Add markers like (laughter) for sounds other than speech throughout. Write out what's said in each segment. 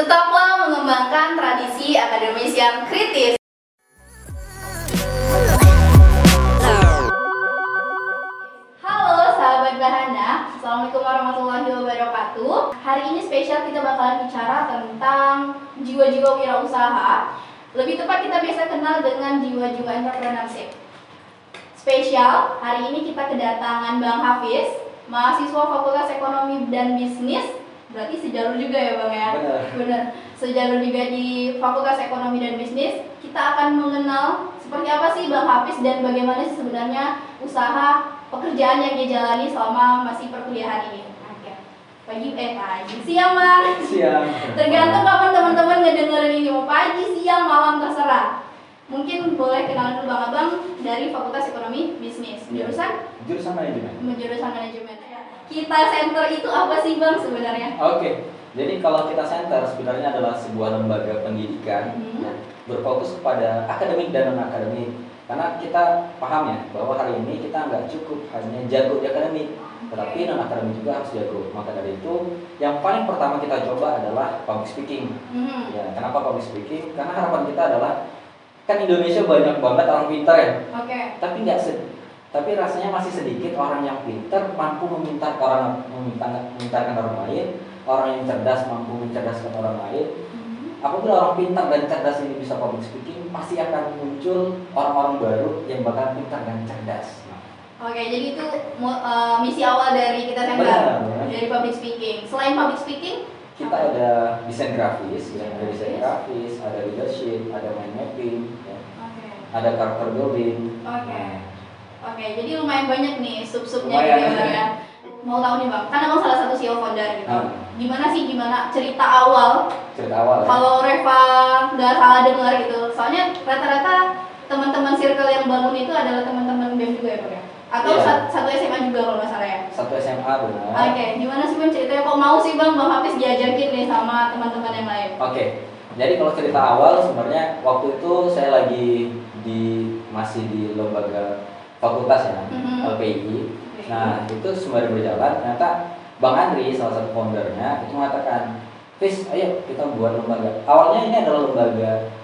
Tetaplah mengembangkan tradisi akademis yang kritis. Halo sahabat Bahana, Assalamualaikum warahmatullahi wabarakatuh. Hari ini spesial kita bakalan bicara tentang jiwa-jiwa wirausaha. Lebih tepat kita biasa kenal dengan jiwa-jiwa entrepreneurship. Spesial, hari ini kita kedatangan Bang Hafiz Mahasiswa Fakultas Ekonomi dan Bisnis Berarti sejalur juga ya Bang ya? Benar. Benar, sejalur juga di Fakultas Ekonomi dan Bisnis Kita akan mengenal seperti apa sih Bang Hafiz dan bagaimana sih sebenarnya usaha pekerjaan yang dia jalani selama masih perkuliahan ini. Oke. Pagi eh pagi, siang bang. Siang. Tergantung kapan teman-teman ngedengerin ini mau pagi, siang, malam terserah. Mungkin boleh kenalan dulu bang abang dari Fakultas Ekonomi Bisnis. Iya. Jurusan Jurusan manajemen. jurusan manajemen. Kita center itu apa sih bang sebenarnya? Oke. Jadi kalau kita center sebenarnya adalah sebuah lembaga pendidikan Mhm. yang berfokus kepada akademik dan non akademik. Karena kita paham ya bahwa hari ini kita nggak cukup hanya jago di akademik, tetapi non akademik juga harus jago. Maka dari itu, yang paling pertama kita coba adalah public speaking. Mhm. Ya, kenapa public speaking? Karena harapan kita adalah kan Indonesia banyak banget orang pintar ya, Oke. tapi nggak tapi rasanya masih sedikit orang yang pintar mampu meminta orang meminta memintarkan orang lain orang yang cerdas mampu mencerdaskan orang lain Mhm. apabila orang pintar dan cerdas ini bisa public speaking pasti akan muncul orang-orang baru yang bakal pintar dan cerdas Oke, jadi itu eh, misi awal dari kita benar. dari public speaking. Selain public speaking, kita ada desain grafis ya, ada desain Grafis. ada leadership ada mind mapping ya, oke. ada character building Oke. Oke, jadi lumayan banyak nih sub-subnya gitu ya, Bang, ya. Mau tahu nih bang, kan abang salah satu CEO founder gitu. Hmm. Gimana sih gimana cerita awal cerita awal ya. kalau Reva nggak salah dengar gitu. Soalnya rata-rata teman-teman circle yang bangun itu adalah teman-teman BEM juga ya bang ya? Atau sat- satu SMA juga kalau nggak salah ya? satu SMA benar Oke, gimana sih bang mau sih bang Bang Hafiz diajakin nih sama teman-teman yang lain? Oke, jadi kalau cerita awal sebenarnya waktu itu saya lagi di masih di lembaga fakultas ya, Mhm. LPI. Nah itu sembari berjalan ternyata Bang Andri salah satu foundernya itu mengatakan, Fis, ayo kita buat lembaga. Awalnya ini adalah lembaga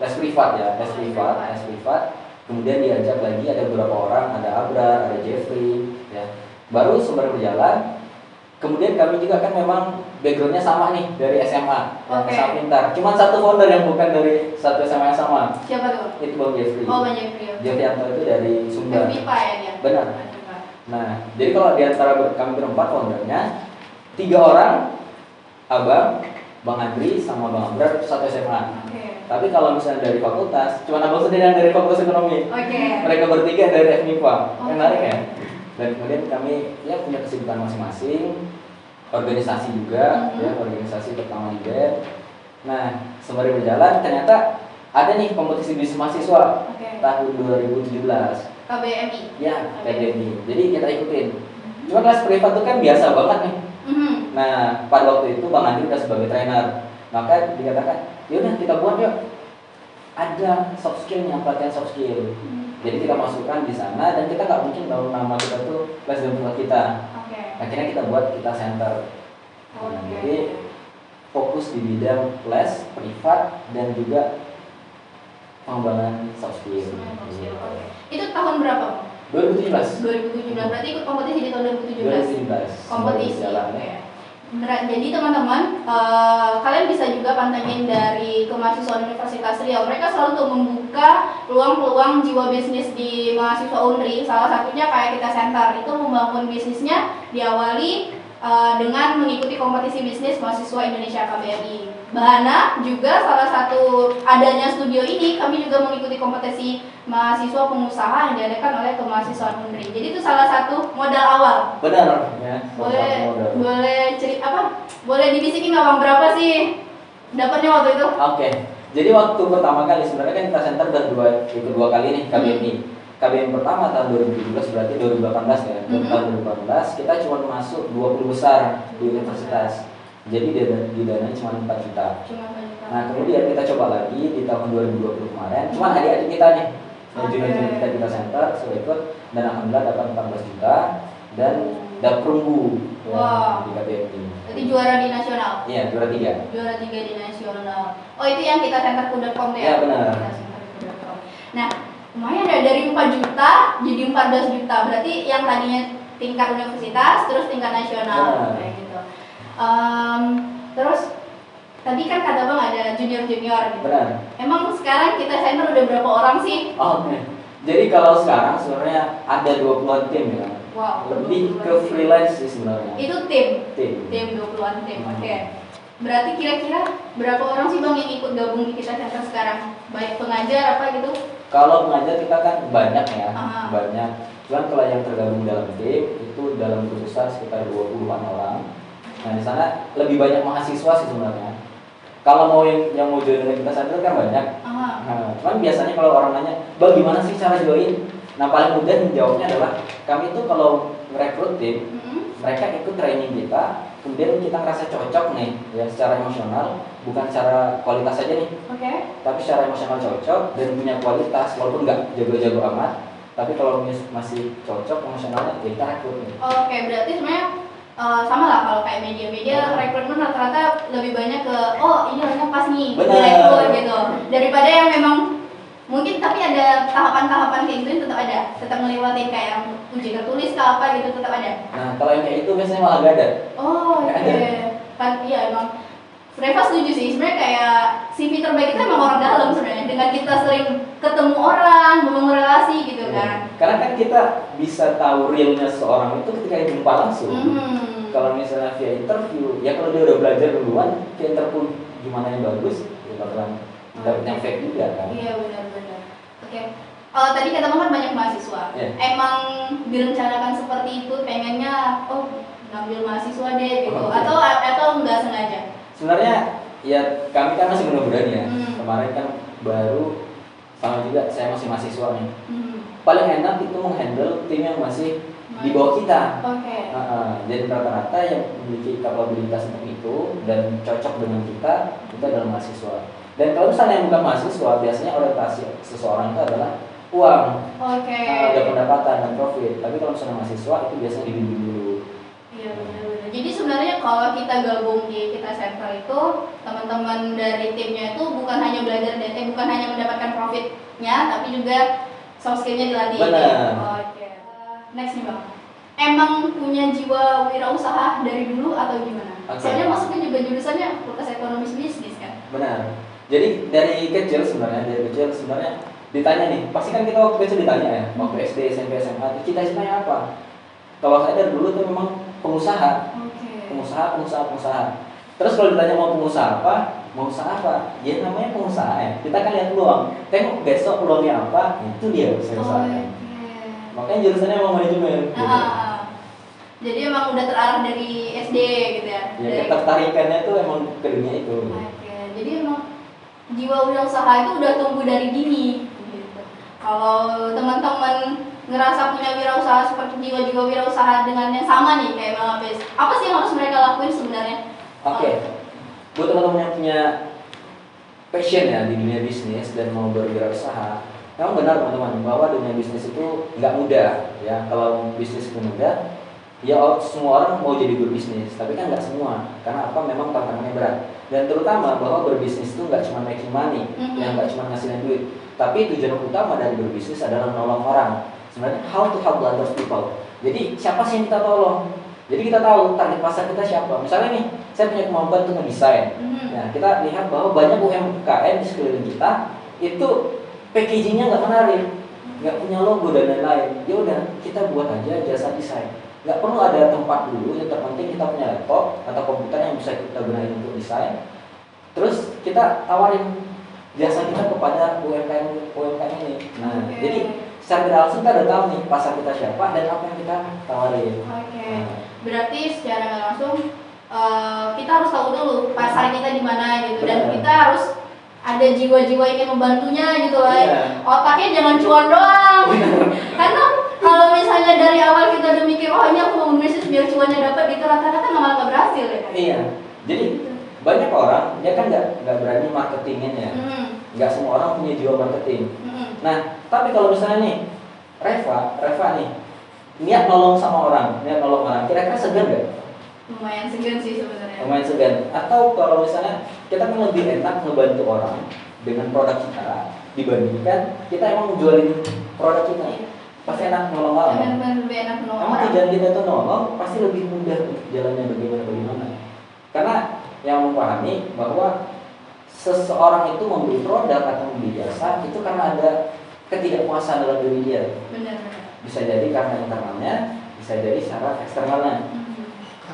les privat ya, les privat, les privat. Kemudian diajak lagi ada beberapa orang, ada Abrar, ada Jeffrey, ya. Baru sembari berjalan, Kemudian kami juga kan memang backgroundnya sama nih dari SMA, Oke. sama pintar. Cuma satu founder yang bukan dari satu SMA yang sama, Siapa tuh? itu Bang Jeffrey. Oh banyak dia. Jeffrianto itu dari Sumbar. FIPA ya dia. Benar. FIPA. Nah, jadi kalau di antara kami berempat foundernya, tiga orang, Abang, Bang Andri, sama Bang Abrar satu SMA. Oke. Tapi kalau misalnya dari fakultas, cuma Abang sendiri yang dari fakultas ekonomi. Oke. Mereka bertiga dari FMIPA. Oke. Menarik ya? Dan kemudian kami ya punya kesibukan masing-masing, organisasi juga, Mhm. ya organisasi pertama di BEM. Nah, sembari berjalan ternyata ada nih kompetisi bisnis mahasiswa Oke. tahun 2017. KBMI. Ya, PDMI. Jadi kita ikutin. Cuma kelas privat itu kan biasa banget nih. Mhm. Nah, pada waktu itu Bang Andi udah sebagai trainer. Maka dikatakan, yaudah kita buat yuk. Ada soft skillnya, pelatihan soft skill. Jadi kita masukkan di sana dan kita nggak mungkin tahu nama kita tuh dan privat kita. Oke. Akhirnya kita buat kita center. Oke. jadi fokus di bidang les, privat dan juga pengembangan soft skill. Oke. Itu tahun berapa? Bang? 2017. 2017. Berarti ikut kompetisi di tahun 2017. 2017. Kompetisi. Jalan, ya. Jadi teman-teman, eh, kalian bisa juga pantengin dari kemahasiswaan Universitas Riau. Mereka selalu tuh membuka peluang-peluang jiwa bisnis di mahasiswa Unri. Salah satunya kayak kita center itu membangun bisnisnya diawali eh, dengan mengikuti kompetisi bisnis mahasiswa Indonesia KBRI. Bahana juga salah satu adanya studio ini kami juga mengikuti kompetisi mahasiswa pengusaha yang diadakan oleh kemahasiswaan Unri. Jadi itu salah satu modal Benar ya. boleh modal. boleh cerita apa boleh dibisikin nggak bang berapa sih dapatnya waktu itu Oke. Jadi waktu pertama kali sebenarnya kan kita center udah dua itu dua kali nih KBMI. KBM pertama tahun 2017 berarti 2018 ya. Mhm. Tahun 2018 kita cuma masuk 20 besar di universitas. Jadi dana di dananya cuma 4 juta. cuma banyak Nah kemudian kita coba lagi di tahun 2020 kemarin, cuman adik-adik kita nih, Oke. junior-junior kita kita center, sudah ikut dan alhamdulillah dapat 14 juta dan dan perunggu ya, Wow. di. Berarti juara di nasional. Iya, juara tiga. Juara tiga di nasional. Oh itu yang kita centerku.com tuh ya? Iya, benar. Kita centerku.com. Nah lumayan ya dari 4 juta jadi 14 juta. Berarti yang tadinya tingkat universitas terus tingkat nasional kayak gitu. Em, terus tadi kan kata bang ada junior junior gitu. Benar. Emang sekarang kita center udah berapa orang sih? Oh, Oke. Jadi kalau sekarang sebenarnya ada 20-an tim ya. Wow. Lebih ke 20-an tim. freelance sih sebenarnya. Itu tim. Tim. Tim 20-an tim. Hmm. Oke. Berarti kira-kira berapa orang sih Bang yang ikut gabung di kita center sekarang? Baik pengajar apa gitu? Kalau pengajar kita kan banyak ya, Ah. banyak. Cuman kalau yang tergabung dalam tim itu dalam besar sekitar 20-an orang. Nah di sana lebih banyak mahasiswa sih sebenarnya. Kalau mau yang yang mau join dengan kita sadar kan banyak. Aha. Nah, cuman biasanya kalau orang nanya, bang gimana sih cara join? Nah paling mudah menjawabnya adalah kami itu kalau merekrut tim, Mm-mm. mereka ikut training kita, kemudian kita ngerasa cocok nih, ya secara emosional, bukan secara kualitas saja nih, Oke. tapi secara emosional cocok dan punya kualitas, walaupun nggak jago-jago amat, tapi kalau masih cocok emosionalnya, ya kita rekrut nih. Oke, berarti sebenarnya eh, sama lah kalau kayak media-media Hmm. rekrutmen rata-rata lebih banyak ke oh ini orangnya pas nih direkrut gitu daripada yang memang mungkin tapi ada tahapan-tahapan kayak gitu tetap ada tetap ngelewatin kayak uji tertulis ke apa gitu tetap ada Nah kalau yang kayak itu biasanya malah gak ada. oh ada. kan iya emang Reva setuju sih sebenarnya kayak CV terbaik kita emang orang dalam sebenarnya dengan kita sering ketemu orang membangun relasi gitu kan Karena kan kita bisa tahu realnya seorang itu ketika jumpa langsung. Mhm. Kalau misalnya via interview, ya kalau dia udah belajar duluan, via interview gimana yang bagus, ya bakalan dapet yang fake juga kan. Iya benar-benar. Oke. Eh, tadi kata kan banyak mahasiswa. Iya. Emang direncanakan seperti itu, pengennya oh ngambil mahasiswa deh gitu, Oh, oke. atau atau nggak sengaja? Sebenarnya ya kami kan masih nih ya. Hmm. Kemarin kan baru sama juga saya masih mahasiswa nih. Hmm. Paling enak itu menghandle tim yang masih di bawah kita. Oke. Nah, jadi rata-rata yang memiliki kapabilitas untuk itu dan cocok dengan kita itu adalah mahasiswa. Dan kalau misalnya yang bukan mahasiswa, biasanya orientasi seseorang itu adalah uang, Oke. Nah, ada pendapatan dan profit. Tapi kalau misalnya mahasiswa itu biasanya dibimbing dulu. Iya benar-benar. Jadi sebenarnya kalau kita gabung di kita center itu teman-teman dari timnya itu bukan hanya belajar dan eh, bukan hanya mendapatkan profitnya, tapi juga soft skillnya dilatih. Benar. Oke. Next nih bang. Emang punya jiwa wirausaha dari dulu atau gimana? Oke. Soalnya masuknya juga jurusannya fakultas ekonomi bisnis kan. Benar. Jadi dari kecil sebenarnya dari kecil sebenarnya ditanya nih, pasti kan kita waktu kecil ditanya ya, waktu SD, SMP, SMA, cita-citanya apa? Kalau saya dari dulu tuh memang pengusaha, Oke. pengusaha, pengusaha, pengusaha. Terus kalau ditanya mau pengusaha apa, mau usaha apa? Ya namanya pengusaha ya. Kita kan lihat peluang. Tengok besok peluangnya apa, itu dia saya Oke. usahakan. Makanya jurusannya mau manajemen. Gitu. Jadi emang udah terarah dari SD gitu ya. Ya Dari- ketertarikannya tuh emang ke dunia itu. Oke, jadi emang jiwa wirausaha itu udah tumbuh dari dini. Gitu. Kalau teman-teman ngerasa punya wirausaha seperti jiwa-jiwa wirausaha dengan yang sama nih kayak Bang apa sih yang harus mereka lakuin sebenarnya? Oke. Buat teman-teman yang punya passion ya di dunia bisnis dan mau berwirausaha, memang benar teman-teman bahwa dunia bisnis itu nggak mudah ya. Kalau bisnis itu mudah, ya semua orang mau jadi berbisnis, tapi kan nggak semua. Karena apa? Memang tantangannya berat. Dan terutama bahwa berbisnis itu nggak cuma making money, Mhm. yang nggak cuma ngasihin duit, tapi tujuan utama dari berbisnis adalah menolong orang. Sebenarnya how to help other people. Jadi siapa sih yang kita tolong? Jadi kita tahu target pasar kita siapa. Misalnya nih, saya punya kemampuan untuk ngedesain. Mhm. Nah, kita lihat bahwa banyak UMKM di sekeliling kita itu packagingnya nggak menarik, nggak punya logo dan lain-lain. Ya udah, kita buat aja jasa desain. Nggak perlu ada tempat dulu. Yang terpenting kita punya laptop atau komputer yang bisa kita gunain untuk desain. Terus kita tawarin jasa kita kepada UMKM UMKM ini. Nah, Oke. jadi secara tidak langsung kita udah tahu nih pasar kita siapa dan apa yang kita tawarin. Oke. Nah, Berarti secara nggak langsung eh, kita harus tahu dulu pasar kita di mana gitu dan Benar. kita harus ada jiwa-jiwa ingin membantunya gitu lah. Iya. Otaknya jangan cuan doang. (laughs) Karena kalau misalnya dari awal kita udah mikir oh ini aku mau bisnis biar cuannya dapat gitu rata-rata nggak malah nggak berhasil ya. kan? Iya. Jadi banyak orang dia kan nggak nggak berani marketingin ya. Hmm, Nggak semua orang punya jiwa marketing. hmm, Nah, tapi kalau misalnya nih Reva, Reva nih niat nolong sama orang, niat nolong orang, kira-kira segan nggak? lumayan segan sih sebenarnya Lumayan segan. Atau kalau misalnya kita kan lebih enak ngebantu orang dengan produk kita dibandingkan kita emang jualin produk kita. Iya. Pasti enak nolong orang. lebih enak Emang tujuan kita itu nolong pasti lebih mudah jalannya bagaimana bagaimana. Karena yang memahami bahwa seseorang itu membeli produk atau membeli jasa itu karena ada ketidakpuasan dalam diri dia. Bisa jadi karena internalnya, bisa jadi secara eksternalnya. Mhm.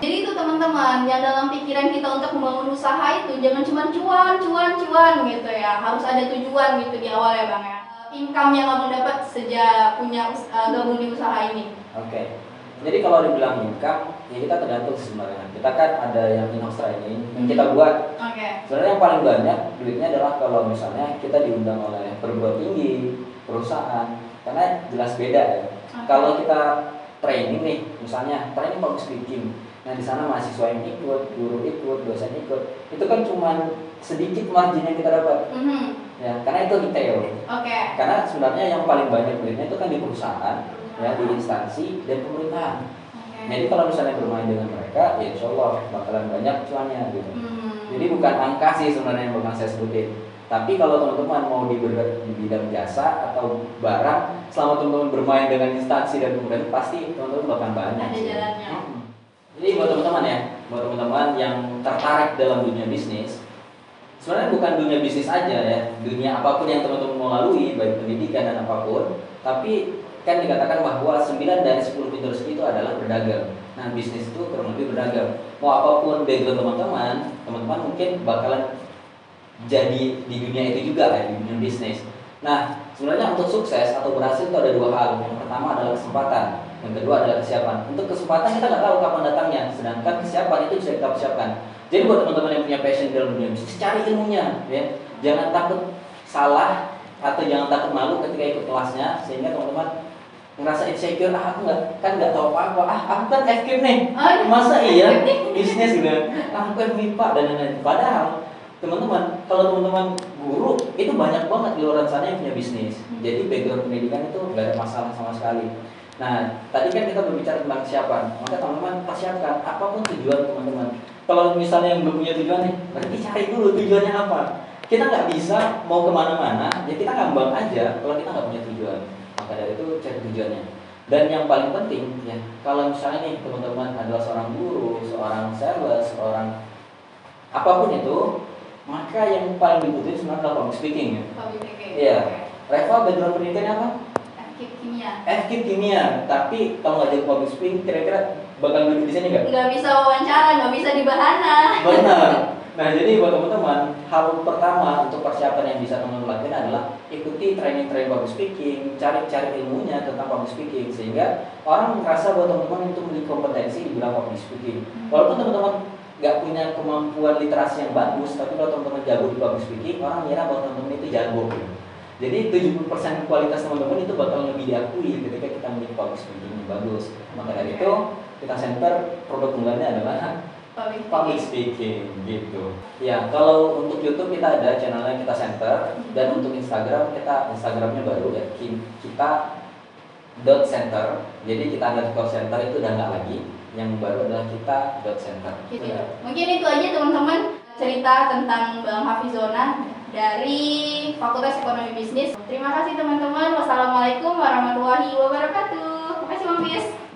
Jadi itu teman-teman yang dalam pikiran kita untuk membangun usaha itu jangan cuma cuan, cuan, cuan gitu ya. Harus ada tujuan gitu di awal ya bang ya. Income yang kamu dapat sejak punya uh, gabung di usaha ini. Oke. Jadi kalau dibilang income, ya kita tergantung sebenarnya. Kita kan ada yang in-house training yang kita buat. Oke. Sebenarnya yang paling banyak duitnya adalah kalau misalnya kita diundang oleh perguruan tinggi, perusahaan, karena jelas beda ya. Oke. Kalau kita training nih, misalnya training public speaking, nah di sana mahasiswa yang ikut, guru ikut, dosen ikut, itu kan cuma sedikit margin yang kita dapat, Mhm. Ya, karena itu detail. Oke. Karena sebenarnya yang paling banyak duitnya itu kan di perusahaan, ya, di instansi dan pemerintahan. Oke. Jadi kalau misalnya bermain dengan mereka, ya insya Allah bakalan banyak cuannya gitu. Mhm. Jadi bukan angka sih sebenarnya yang bakal saya sebutin. Tapi kalau teman-teman mau di, bidang jasa atau barang, selama teman-teman bermain dengan instansi dan pemerintah, pasti teman-teman bakal banyak. Ada jalannya. Hmm. Jadi buat teman-teman ya, buat teman-teman yang tertarik dalam dunia bisnis, sebenarnya bukan dunia bisnis aja ya, dunia apa pun yang teman-teman mau lalui, baik pendidikan dan apa pun, tapi kan dikatakan bahwa 9 dari 10 pintu rezeki itu adalah berdagang. Nah, bisnis itu kurang lebih berdagang. Mau apa pun background teman-teman, teman-teman mungkin bakalan jadi di dunia itu juga ya, di dunia bisnis. Nah, sebenarnya untuk sukses atau berhasil itu ada dua hal. Yang pertama adalah kesempatan, yang kedua adalah kesiapan. Untuk kesempatan kita nggak tahu kapan datangnya, sedangkan kesiapan itu bisa kita persiapkan. Jadi buat teman-teman yang punya passion dalam dunia bisnis, cari ilmunya, ya. Jangan takut salah atau jangan takut malu ketika ikut kelasnya, sehingga teman-teman ngerasa insecure, ah aku nggak kan nggak tahu apa-apa, ah aku kan FKIP nih, Oh, masa iya (laughs) bisnis gitu, ah aku MIPA dan lain-lain. Padahal teman-teman, kalau teman-teman guru itu banyak banget di luar sana yang punya bisnis. Jadi background pendidikan itu nggak ada masalah sama sekali. Nah, tadi kan kita berbicara tentang kesiapan, maka teman-teman persiapkan apa pun tujuan teman-teman. Kalau misalnya yang belum punya tujuan nih, berarti cari dulu tujuannya apa. Kita nggak bisa mau ke mana-mana, ya kita ngambang aja kalau kita nggak punya tujuan. Maka dari itu cari tujuannya. Dan yang paling penting ya, kalau misalnya nih teman-teman adalah seorang guru, seorang sales, seorang apa pun itu, maka yang paling dibutuhin sebenarnya adalah public speaking ya. Public speaking. Iya. Reva background pendidikannya apa? Aktif kimia. FKIP kimia, tapi kalau nggak jadi public speaking, kira-kira bakal duduk di sini nggak? Nggak bisa wawancara, nggak bisa dibahana. Benar. (laughs) Nah, jadi buat teman-teman, hal pertama untuk persiapan yang bisa teman-teman lakukan adalah ikuti training-training public speaking, cari-cari ilmunya tentang public speaking sehingga orang merasa bahwa teman-teman itu memiliki kompetensi di bidang public speaking. Walaupun teman-teman nggak punya kemampuan literasi yang bagus, tapi kalau teman-teman jago di public speaking, orang ngira bahwa teman-teman itu jago. gitu. Jadi 70% kualitas teman-teman itu bakal lebih diakui ketika kita memiliki public speaking yang bagus. Maka dari itu, kita center produk unggulannya adalah Public public speaking. gitu. Ya, kalau untuk YouTube kita ada channelnya kita center dan untuk Instagram kita Instagramnya baru ya Ki- kita dot center. Jadi kita underscore center itu udah nggak lagi. Yang baru adalah kita dot center. Gitu. Mungkin itu aja teman-teman cerita tentang Bang Hafizona dari Fakultas Ekonomi Bisnis. Terima kasih teman-teman. Wassalamualaikum warahmatullahi wabarakatuh. Terima kasih Bang.